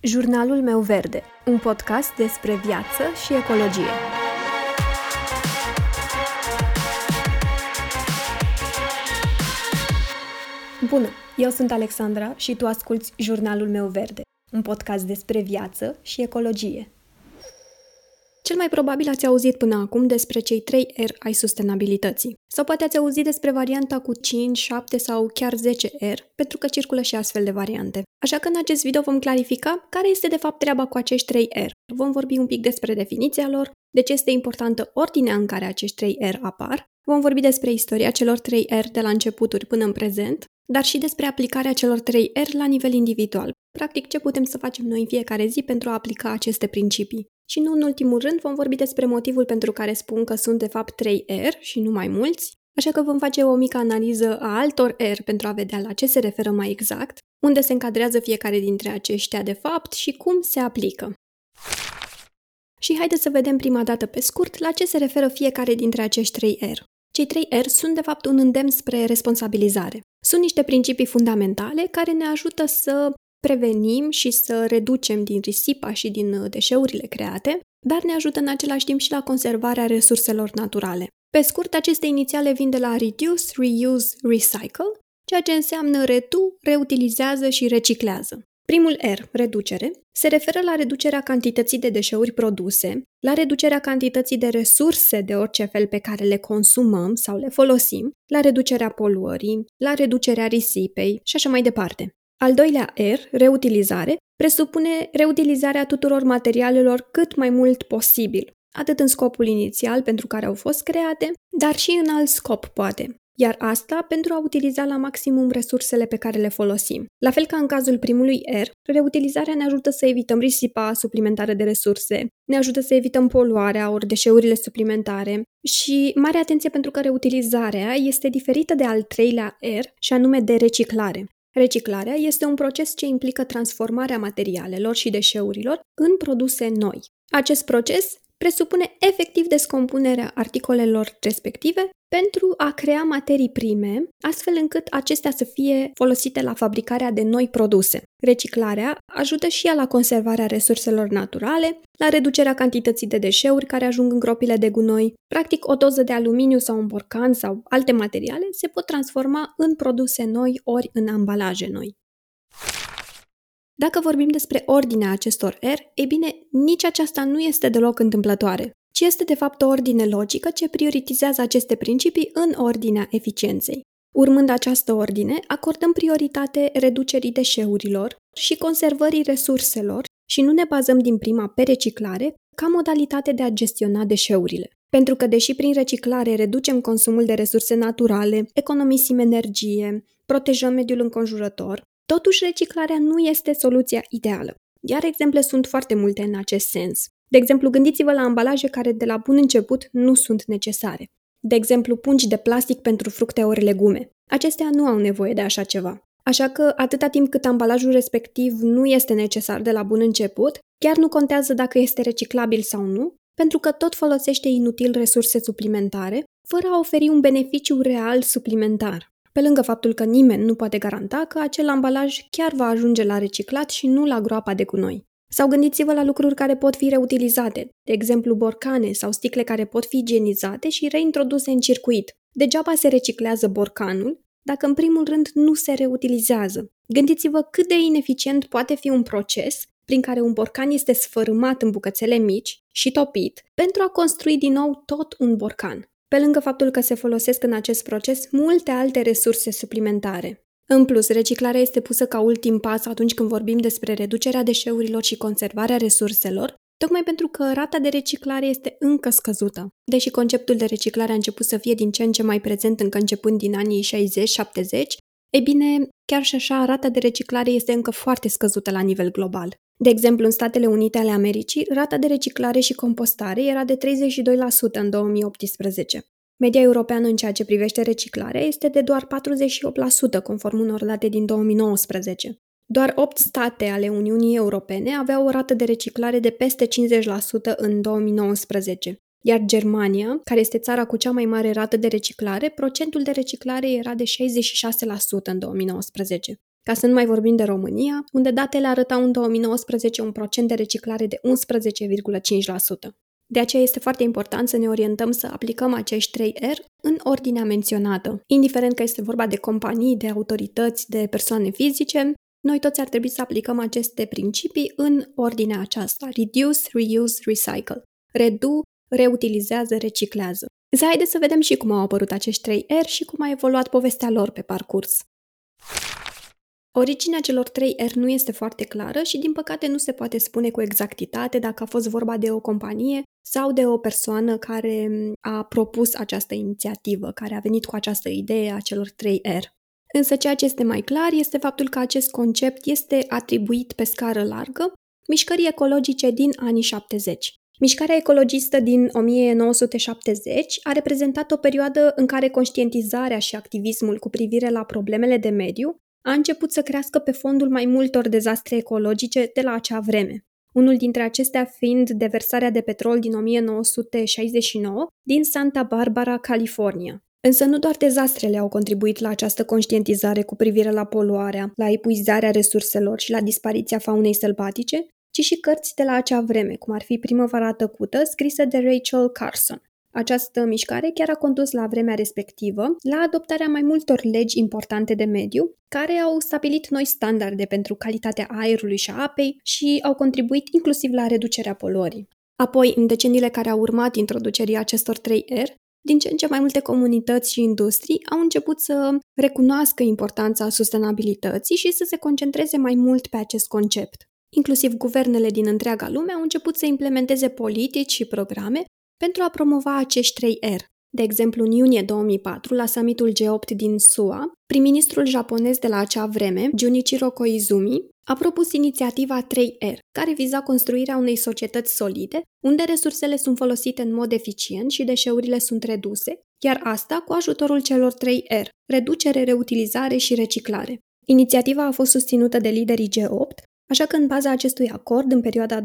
Jurnalul meu verde, un podcast despre viață și ecologie. Bună, eu sunt Alexandra și tu asculți Jurnalul meu verde, un podcast despre viață și ecologie. Cel mai probabil ați auzit până acum despre cei 3 R ai sustenabilității. Sau poate ați auzit despre varianta cu 5, 7 sau chiar 10 R, pentru că circulă și astfel de variante. Așa că în acest video vom clarifica care este de fapt treaba cu acești 3 R. Vom vorbi un pic despre definiția lor, de ce este importantă ordinea în care acești 3 R apar, vom vorbi despre istoria celor 3 R de la începuturi până în prezent, dar și despre aplicarea celor 3 R la nivel individual. Practic, ce putem să facem noi în fiecare zi pentru a aplica aceste principii. Și nu în ultimul rând vom vorbi despre motivul pentru care spun că sunt de fapt 3 R și nu mai mulți, așa că vom face o mică analiză a altor R pentru a vedea la ce se referă mai exact, unde se încadrează fiecare dintre aceștia de fapt și cum se aplică. Și haideți să vedem prima dată pe scurt la ce se referă fiecare dintre acești 3 R. Cei 3 R sunt de fapt un îndemn spre responsabilizare. Sunt niște principii fundamentale care ne ajută să prevenim și să reducem din risipa și din uh, deșeurile create, dar ne ajută în același timp și la conservarea resurselor naturale. Pe scurt, aceste inițiale vin de la Reduce, Reuse, Recycle, ceea ce înseamnă redu, reutilizează și reciclează. Primul R, reducere, se referă la reducerea cantității de deșeuri produse, la reducerea cantității de resurse de orice fel pe care le consumăm sau le folosim, la reducerea poluării, la reducerea risipei și așa mai departe. Al doilea R, reutilizare, presupune reutilizarea tuturor materialelor cât mai mult posibil, atât în scopul inițial pentru care au fost create, dar și în alt scop, poate. Iar asta pentru a utiliza la maximum resursele pe care le folosim. La fel ca în cazul primului R, reutilizarea ne ajută să evităm risipa suplimentară de resurse, ne ajută să evităm poluarea ori deșeurile suplimentare și mare atenție pentru că reutilizarea este diferită de al treilea R și anume de reciclare. Reciclarea este un proces ce implică transformarea materialelor și deșeurilor în produse noi. Acest proces presupune efectiv descompunerea articolelor respective pentru a crea materii prime, astfel încât acestea să fie folosite la fabricarea de noi produse. Reciclarea ajută și ea la conservarea resurselor naturale, la reducerea cantității de deșeuri care ajung în gropile de gunoi. Practic, o doză de aluminiu sau un borcan sau alte materiale se pot transforma în produse noi ori în ambalaje noi. Dacă vorbim despre ordinea acestor R, e bine, nici aceasta nu este deloc întâmplătoare, ci este de fapt o ordine logică ce prioritizează aceste principii în ordinea eficienței. Urmând această ordine, acordăm prioritate reducerii deșeurilor și conservării resurselor și nu ne bazăm din prima pe reciclare ca modalitate de a gestiona deșeurile. Pentru că, deși prin reciclare reducem consumul de resurse naturale, economisim energie, protejăm mediul înconjurător, Totuși, reciclarea nu este soluția ideală. Iar exemple sunt foarte multe în acest sens. De exemplu, gândiți-vă la ambalaje care de la bun început nu sunt necesare. De exemplu, pungi de plastic pentru fructe ori legume. Acestea nu au nevoie de așa ceva. Așa că, atâta timp cât ambalajul respectiv nu este necesar de la bun început, chiar nu contează dacă este reciclabil sau nu, pentru că tot folosește inutil resurse suplimentare, fără a oferi un beneficiu real suplimentar pe lângă faptul că nimeni nu poate garanta că acel ambalaj chiar va ajunge la reciclat și nu la groapa de gunoi. Sau gândiți-vă la lucruri care pot fi reutilizate, de exemplu borcane sau sticle care pot fi igienizate și reintroduse în circuit. Degeaba se reciclează borcanul dacă în primul rând nu se reutilizează. Gândiți-vă cât de ineficient poate fi un proces prin care un borcan este sfărâmat în bucățele mici și topit pentru a construi din nou tot un borcan pe lângă faptul că se folosesc în acest proces multe alte resurse suplimentare. În plus, reciclarea este pusă ca ultim pas atunci când vorbim despre reducerea deșeurilor și conservarea resurselor, tocmai pentru că rata de reciclare este încă scăzută. Deși conceptul de reciclare a început să fie din ce în ce mai prezent încă începând din anii 60-70, e bine, chiar și așa, rata de reciclare este încă foarte scăzută la nivel global. De exemplu, în Statele Unite ale Americii, rata de reciclare și compostare era de 32% în 2018. Media europeană în ceea ce privește reciclarea este de doar 48%, conform unor date din 2019. Doar 8 state ale Uniunii Europene aveau o rată de reciclare de peste 50% în 2019, iar Germania, care este țara cu cea mai mare rată de reciclare, procentul de reciclare era de 66% în 2019. Ca să nu mai vorbim de România, unde datele arătau în 2019 un procent de reciclare de 11,5%. De aceea este foarte important să ne orientăm să aplicăm acești 3 R în ordinea menționată. Indiferent că este vorba de companii, de autorități, de persoane fizice, noi toți ar trebui să aplicăm aceste principii în ordinea aceasta. Reduce, reuse, recycle. Redu, reutilizează, reciclează. Însă haideți să vedem și cum au apărut acești 3 R și cum a evoluat povestea lor pe parcurs. Originea celor trei R nu este foarte clară și, din păcate, nu se poate spune cu exactitate dacă a fost vorba de o companie sau de o persoană care a propus această inițiativă, care a venit cu această idee a celor trei R. Însă ceea ce este mai clar este faptul că acest concept este atribuit pe scară largă mișcării ecologice din anii 70. Mișcarea ecologistă din 1970 a reprezentat o perioadă în care conștientizarea și activismul cu privire la problemele de mediu a început să crească pe fondul mai multor dezastre ecologice de la acea vreme. Unul dintre acestea fiind deversarea de petrol din 1969 din Santa Barbara, California. Însă nu doar dezastrele au contribuit la această conștientizare cu privire la poluarea, la epuizarea resurselor și la dispariția faunei sălbatice, ci și cărți de la acea vreme, cum ar fi Primăvara tăcută, scrisă de Rachel Carson. Această mișcare chiar a condus la vremea respectivă la adoptarea mai multor legi importante de mediu, care au stabilit noi standarde pentru calitatea aerului și a apei și au contribuit inclusiv la reducerea poluării. Apoi, în deceniile care au urmat introducerii acestor 3 R, din ce în ce mai multe comunități și industrii au început să recunoască importanța sustenabilității și să se concentreze mai mult pe acest concept. Inclusiv guvernele din întreaga lume au început să implementeze politici și programe pentru a promova acești trei R. De exemplu, în iunie 2004, la summitul G8 din SUA, prim-ministrul japonez de la acea vreme, Junichiro Koizumi, a propus inițiativa 3R, care viza construirea unei societăți solide, unde resursele sunt folosite în mod eficient și deșeurile sunt reduse, iar asta cu ajutorul celor 3R, reducere, reutilizare și reciclare. Inițiativa a fost susținută de liderii G8, așa că în baza acestui acord, în perioada 28-30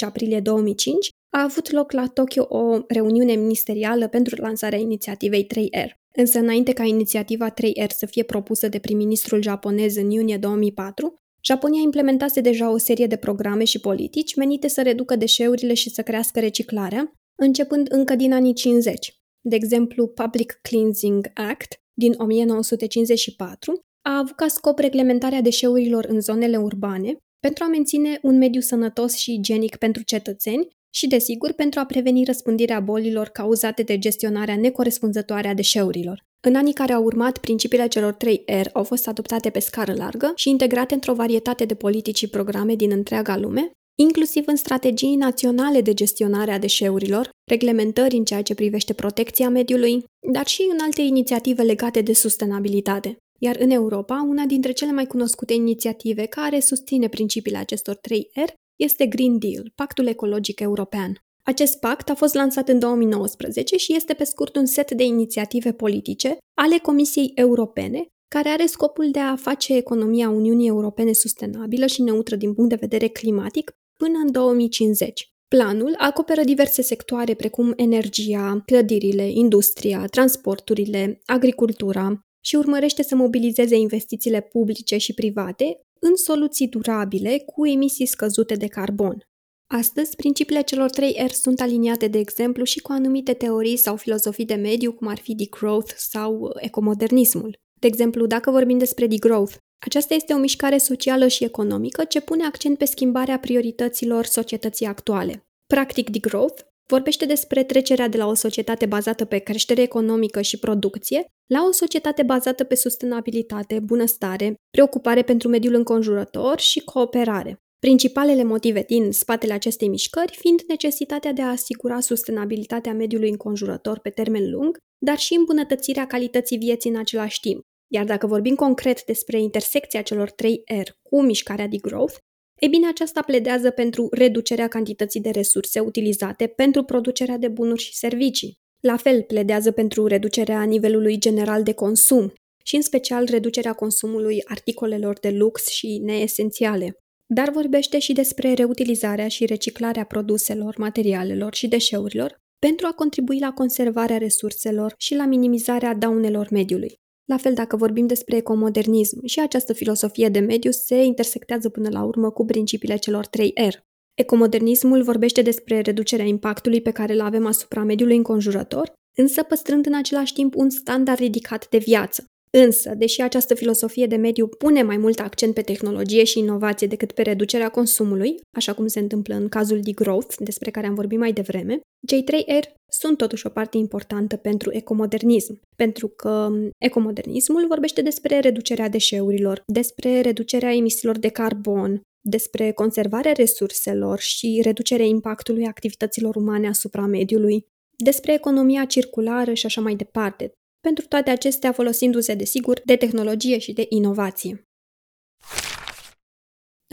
aprilie 2005, a avut loc la Tokyo o reuniune ministerială pentru lansarea inițiativei 3R. Însă înainte ca inițiativa 3R să fie propusă de prim-ministrul japonez în iunie 2004, Japonia implementase deja o serie de programe și politici menite să reducă deșeurile și să crească reciclarea, începând încă din anii 50. De exemplu, Public Cleansing Act din 1954 a avut ca scop reglementarea deșeurilor în zonele urbane pentru a menține un mediu sănătos și igienic pentru cetățeni și, desigur, pentru a preveni răspândirea bolilor cauzate de gestionarea necorespunzătoare a deșeurilor. În anii care au urmat, principiile celor 3 R au fost adoptate pe scară largă și integrate într-o varietate de politici și programe din întreaga lume, inclusiv în strategii naționale de gestionare a deșeurilor, reglementări în ceea ce privește protecția mediului, dar și în alte inițiative legate de sustenabilitate. Iar în Europa, una dintre cele mai cunoscute inițiative care susține principiile acestor 3 R este Green Deal, Pactul Ecologic European. Acest pact a fost lansat în 2019 și este pe scurt un set de inițiative politice ale Comisiei Europene care are scopul de a face economia Uniunii Europene sustenabilă și neutră din punct de vedere climatic până în 2050. Planul acoperă diverse sectoare precum energia, clădirile, industria, transporturile, agricultura și urmărește să mobilizeze investițiile publice și private în soluții durabile cu emisii scăzute de carbon. Astăzi, principiile celor trei R sunt aliniate, de exemplu, și cu anumite teorii sau filozofii de mediu, cum ar fi degrowth sau ecomodernismul. De exemplu, dacă vorbim despre degrowth, aceasta este o mișcare socială și economică ce pune accent pe schimbarea priorităților societății actuale. Practic, degrowth vorbește despre trecerea de la o societate bazată pe creștere economică și producție la o societate bazată pe sustenabilitate, bunăstare, preocupare pentru mediul înconjurător și cooperare. Principalele motive din spatele acestei mișcări fiind necesitatea de a asigura sustenabilitatea mediului înconjurător pe termen lung, dar și îmbunătățirea calității vieții în același timp. Iar dacă vorbim concret despre intersecția celor trei R cu mișcarea de growth, e bine, aceasta pledează pentru reducerea cantității de resurse utilizate pentru producerea de bunuri și servicii. La fel, pledează pentru reducerea nivelului general de consum și în special reducerea consumului articolelor de lux și neesențiale. Dar vorbește și despre reutilizarea și reciclarea produselor, materialelor și deșeurilor pentru a contribui la conservarea resurselor și la minimizarea daunelor mediului. La fel, dacă vorbim despre ecomodernism, și această filosofie de mediu se intersectează până la urmă cu principiile celor trei R. Ecomodernismul vorbește despre reducerea impactului pe care îl avem asupra mediului înconjurător, însă păstrând în același timp un standard ridicat de viață. Însă, deși această filosofie de mediu pune mai mult accent pe tehnologie și inovație decât pe reducerea consumului, așa cum se întâmplă în cazul degrowth, despre care am vorbit mai devreme, cei trei R sunt totuși o parte importantă pentru ecomodernism, pentru că ecomodernismul vorbește despre reducerea deșeurilor, despre reducerea emisiilor de carbon, despre conservarea resurselor și reducerea impactului activităților umane asupra mediului, despre economia circulară și așa mai departe, pentru toate acestea folosindu-se, desigur, de tehnologie și de inovație.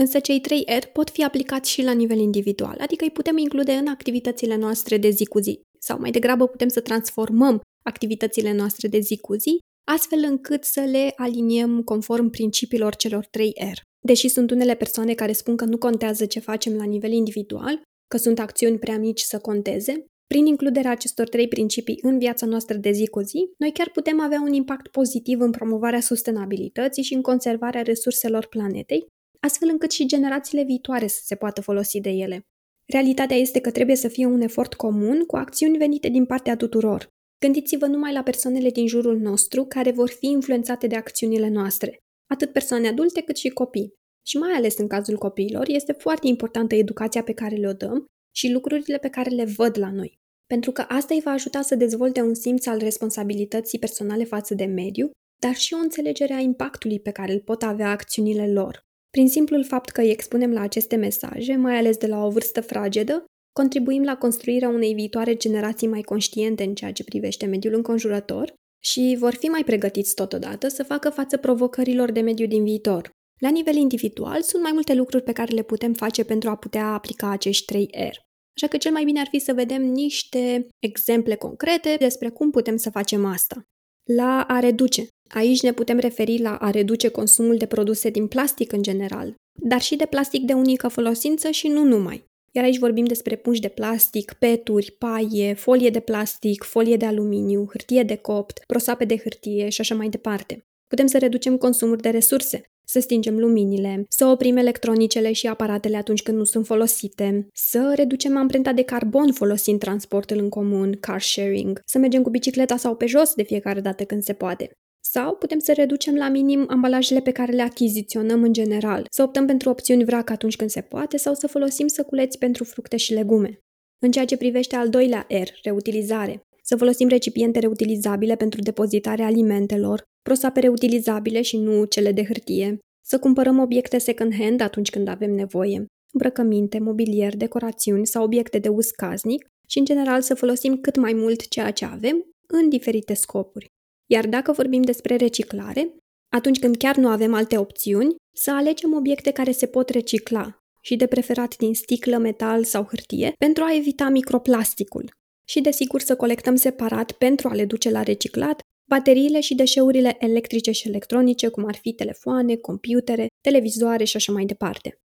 Însă cei trei R pot fi aplicați și la nivel individual, adică îi putem include în activitățile noastre de zi cu zi, sau mai degrabă putem să transformăm activitățile noastre de zi cu zi, astfel încât să le aliniem conform principiilor celor trei R. Deși sunt unele persoane care spun că nu contează ce facem la nivel individual, că sunt acțiuni prea mici să conteze, prin includerea acestor trei principii în viața noastră de zi cu zi, noi chiar putem avea un impact pozitiv în promovarea sustenabilității și în conservarea resurselor planetei, astfel încât și generațiile viitoare să se poată folosi de ele. Realitatea este că trebuie să fie un efort comun cu acțiuni venite din partea tuturor. Gândiți-vă numai la persoanele din jurul nostru care vor fi influențate de acțiunile noastre, atât persoane adulte cât și copii. Și mai ales în cazul copiilor, este foarte importantă educația pe care le-o dăm și lucrurile pe care le văd la noi pentru că asta îi va ajuta să dezvolte un simț al responsabilității personale față de mediu, dar și o înțelegere a impactului pe care îl pot avea acțiunile lor. Prin simplul fapt că îi expunem la aceste mesaje, mai ales de la o vârstă fragedă, contribuim la construirea unei viitoare generații mai conștiente în ceea ce privește mediul înconjurător și vor fi mai pregătiți totodată să facă față provocărilor de mediu din viitor. La nivel individual, sunt mai multe lucruri pe care le putem face pentru a putea aplica acești 3 R. Așa că cel mai bine ar fi să vedem niște exemple concrete despre cum putem să facem asta. La a reduce. Aici ne putem referi la a reduce consumul de produse din plastic în general, dar și de plastic de unică folosință și nu numai. Iar aici vorbim despre pungi de plastic, peturi, paie, folie de plastic, folie de aluminiu, hârtie de copt, prosape de hârtie și așa mai departe. Putem să reducem consumul de resurse, să stingem luminile, să oprim electronicele și aparatele atunci când nu sunt folosite, să reducem amprenta de carbon folosind transportul în comun, car sharing, să mergem cu bicicleta sau pe jos de fiecare dată când se poate. Sau putem să reducem la minim ambalajele pe care le achiziționăm în general, să optăm pentru opțiuni vrac atunci când se poate sau să folosim săculeți pentru fructe și legume. În ceea ce privește al doilea R, reutilizare, să folosim recipiente reutilizabile pentru depozitarea alimentelor, prosape reutilizabile și nu cele de hârtie, să cumpărăm obiecte second-hand atunci când avem nevoie, îmbrăcăminte, mobilier, decorațiuni sau obiecte de uz casnic și, în general, să folosim cât mai mult ceea ce avem în diferite scopuri. Iar dacă vorbim despre reciclare, atunci când chiar nu avem alte opțiuni, să alegem obiecte care se pot recicla și de preferat din sticlă, metal sau hârtie pentru a evita microplasticul. Și desigur să colectăm separat pentru a le duce la reciclat bateriile și deșeurile electrice și electronice, cum ar fi telefoane, computere, televizoare și așa mai departe.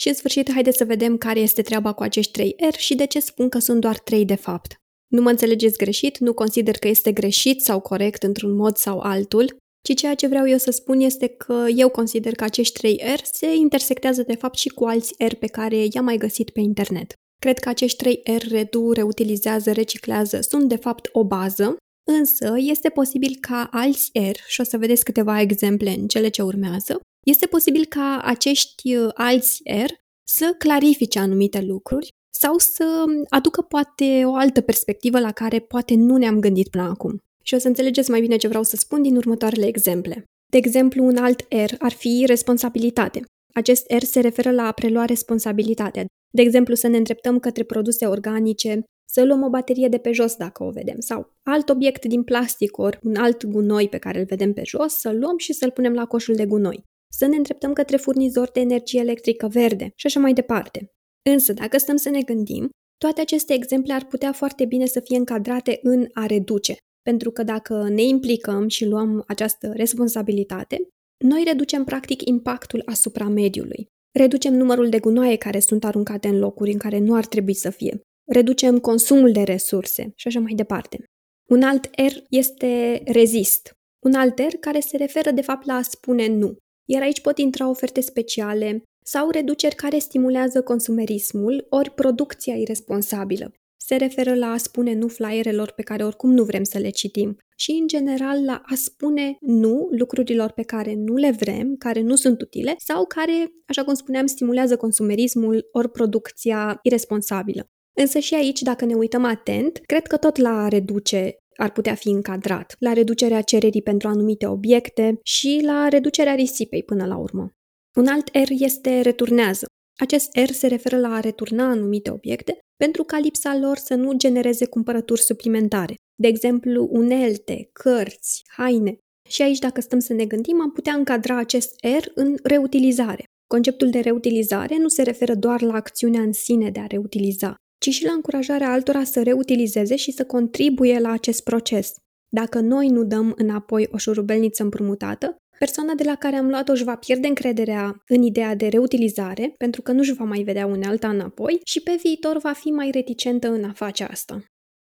Și în sfârșit, haideți să vedem care este treaba cu acești 3 R și de ce spun că sunt doar 3 de fapt. Nu mă înțelegeți greșit, nu consider că este greșit sau corect într-un mod sau altul, ci ceea ce vreau eu să spun este că eu consider că acești 3 R se intersectează de fapt și cu alți R pe care i-am mai găsit pe internet. Cred că acești trei R, redu, reutilizează, reciclează, sunt de fapt o bază, însă este posibil ca alți R, și o să vedeți câteva exemple în cele ce urmează, este posibil ca acești uh, alți R să clarifice anumite lucruri sau să aducă poate o altă perspectivă la care poate nu ne-am gândit până acum. Și o să înțelegeți mai bine ce vreau să spun din următoarele exemple. De exemplu, un alt R ar fi responsabilitate. Acest R se referă la a prelua responsabilitatea, de exemplu, să ne îndreptăm către produse organice, să luăm o baterie de pe jos dacă o vedem, sau alt obiect din plastic ori un alt gunoi pe care îl vedem pe jos, să-l luăm și să-l punem la coșul de gunoi. Să ne îndreptăm către furnizori de energie electrică verde și așa mai departe. Însă, dacă stăm să ne gândim, toate aceste exemple ar putea foarte bine să fie încadrate în a reduce, pentru că dacă ne implicăm și luăm această responsabilitate, noi reducem practic impactul asupra mediului. Reducem numărul de gunoaie care sunt aruncate în locuri în care nu ar trebui să fie. Reducem consumul de resurse și așa mai departe. Un alt R este rezist. Un alt R care se referă de fapt la a spune nu. Iar aici pot intra oferte speciale sau reduceri care stimulează consumerismul ori producția irresponsabilă. Se referă la a spune nu flyerelor pe care oricum nu vrem să le citim și, în general, la a spune nu lucrurilor pe care nu le vrem, care nu sunt utile sau care, așa cum spuneam, stimulează consumerismul ori producția irresponsabilă. Însă și aici, dacă ne uităm atent, cred că tot la reduce ar putea fi încadrat, la reducerea cererii pentru anumite obiecte și la reducerea risipei până la urmă. Un alt R este returnează. Acest R se referă la a returna anumite obiecte pentru ca lipsa lor să nu genereze cumpărături suplimentare. De exemplu, unelte, cărți, haine. Și aici, dacă stăm să ne gândim, am putea încadra acest R în reutilizare. Conceptul de reutilizare nu se referă doar la acțiunea în sine de a reutiliza, ci și la încurajarea altora să reutilizeze și să contribuie la acest proces. Dacă noi nu dăm înapoi o șurubelniță împrumutată, persoana de la care am luat-o își va pierde încrederea în ideea de reutilizare, pentru că nu își va mai vedea unealta înapoi și pe viitor va fi mai reticentă în a face asta.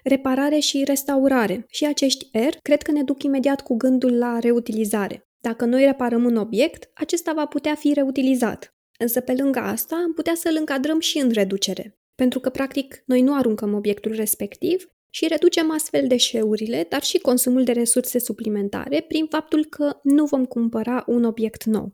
Reparare și restaurare. Și acești R cred că ne duc imediat cu gândul la reutilizare. Dacă noi reparăm un obiect, acesta va putea fi reutilizat. Însă pe lângă asta am putea să-l încadrăm și în reducere. Pentru că, practic, noi nu aruncăm obiectul respectiv, și reducem astfel deșeurile, dar și consumul de resurse suplimentare prin faptul că nu vom cumpăra un obiect nou.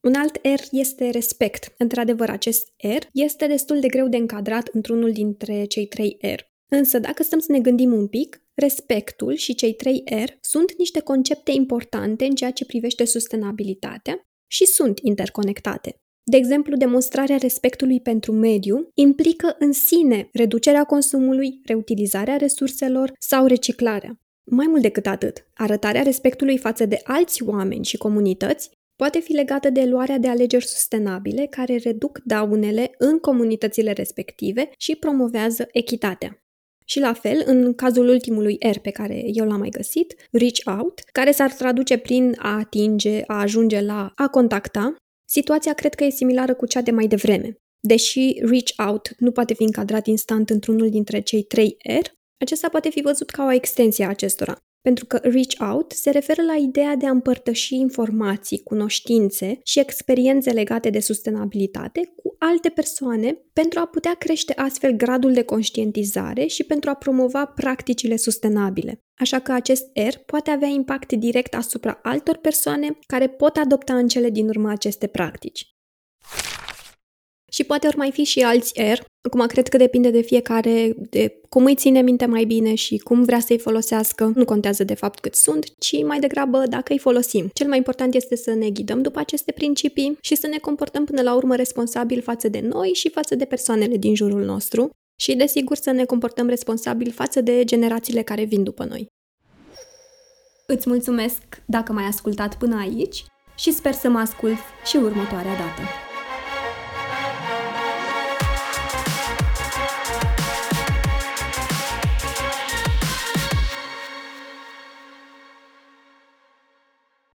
Un alt R este respect. Într-adevăr, acest R este destul de greu de încadrat într-unul dintre cei trei R. Însă, dacă stăm să ne gândim un pic, respectul și cei trei R sunt niște concepte importante în ceea ce privește sustenabilitatea și sunt interconectate. De exemplu, demonstrarea respectului pentru mediu implică în sine reducerea consumului, reutilizarea resurselor sau reciclarea. Mai mult decât atât, arătarea respectului față de alți oameni și comunități poate fi legată de luarea de alegeri sustenabile care reduc daunele în comunitățile respective și promovează echitatea. Și la fel, în cazul ultimului R pe care eu l-am mai găsit, reach out, care s-ar traduce prin a atinge, a ajunge la, a contacta, Situația cred că e similară cu cea de mai devreme. Deși reach out nu poate fi încadrat instant într-unul dintre cei trei R, acesta poate fi văzut ca o extensie a acestora pentru că reach out se referă la ideea de a împărtăși informații, cunoștințe și experiențe legate de sustenabilitate cu alte persoane pentru a putea crește astfel gradul de conștientizare și pentru a promova practicile sustenabile. Așa că acest R poate avea impact direct asupra altor persoane care pot adopta în cele din urmă aceste practici. Și poate ori mai fi și alți R. Acum, cred că depinde de fiecare, de cum îi ține minte mai bine și cum vrea să-i folosească. Nu contează de fapt cât sunt, ci mai degrabă dacă îi folosim. Cel mai important este să ne ghidăm după aceste principii și să ne comportăm până la urmă responsabil față de noi și față de persoanele din jurul nostru și, desigur, să ne comportăm responsabil față de generațiile care vin după noi. Îți mulțumesc dacă m-ai ascultat până aici și sper să mă ascult și următoarea dată.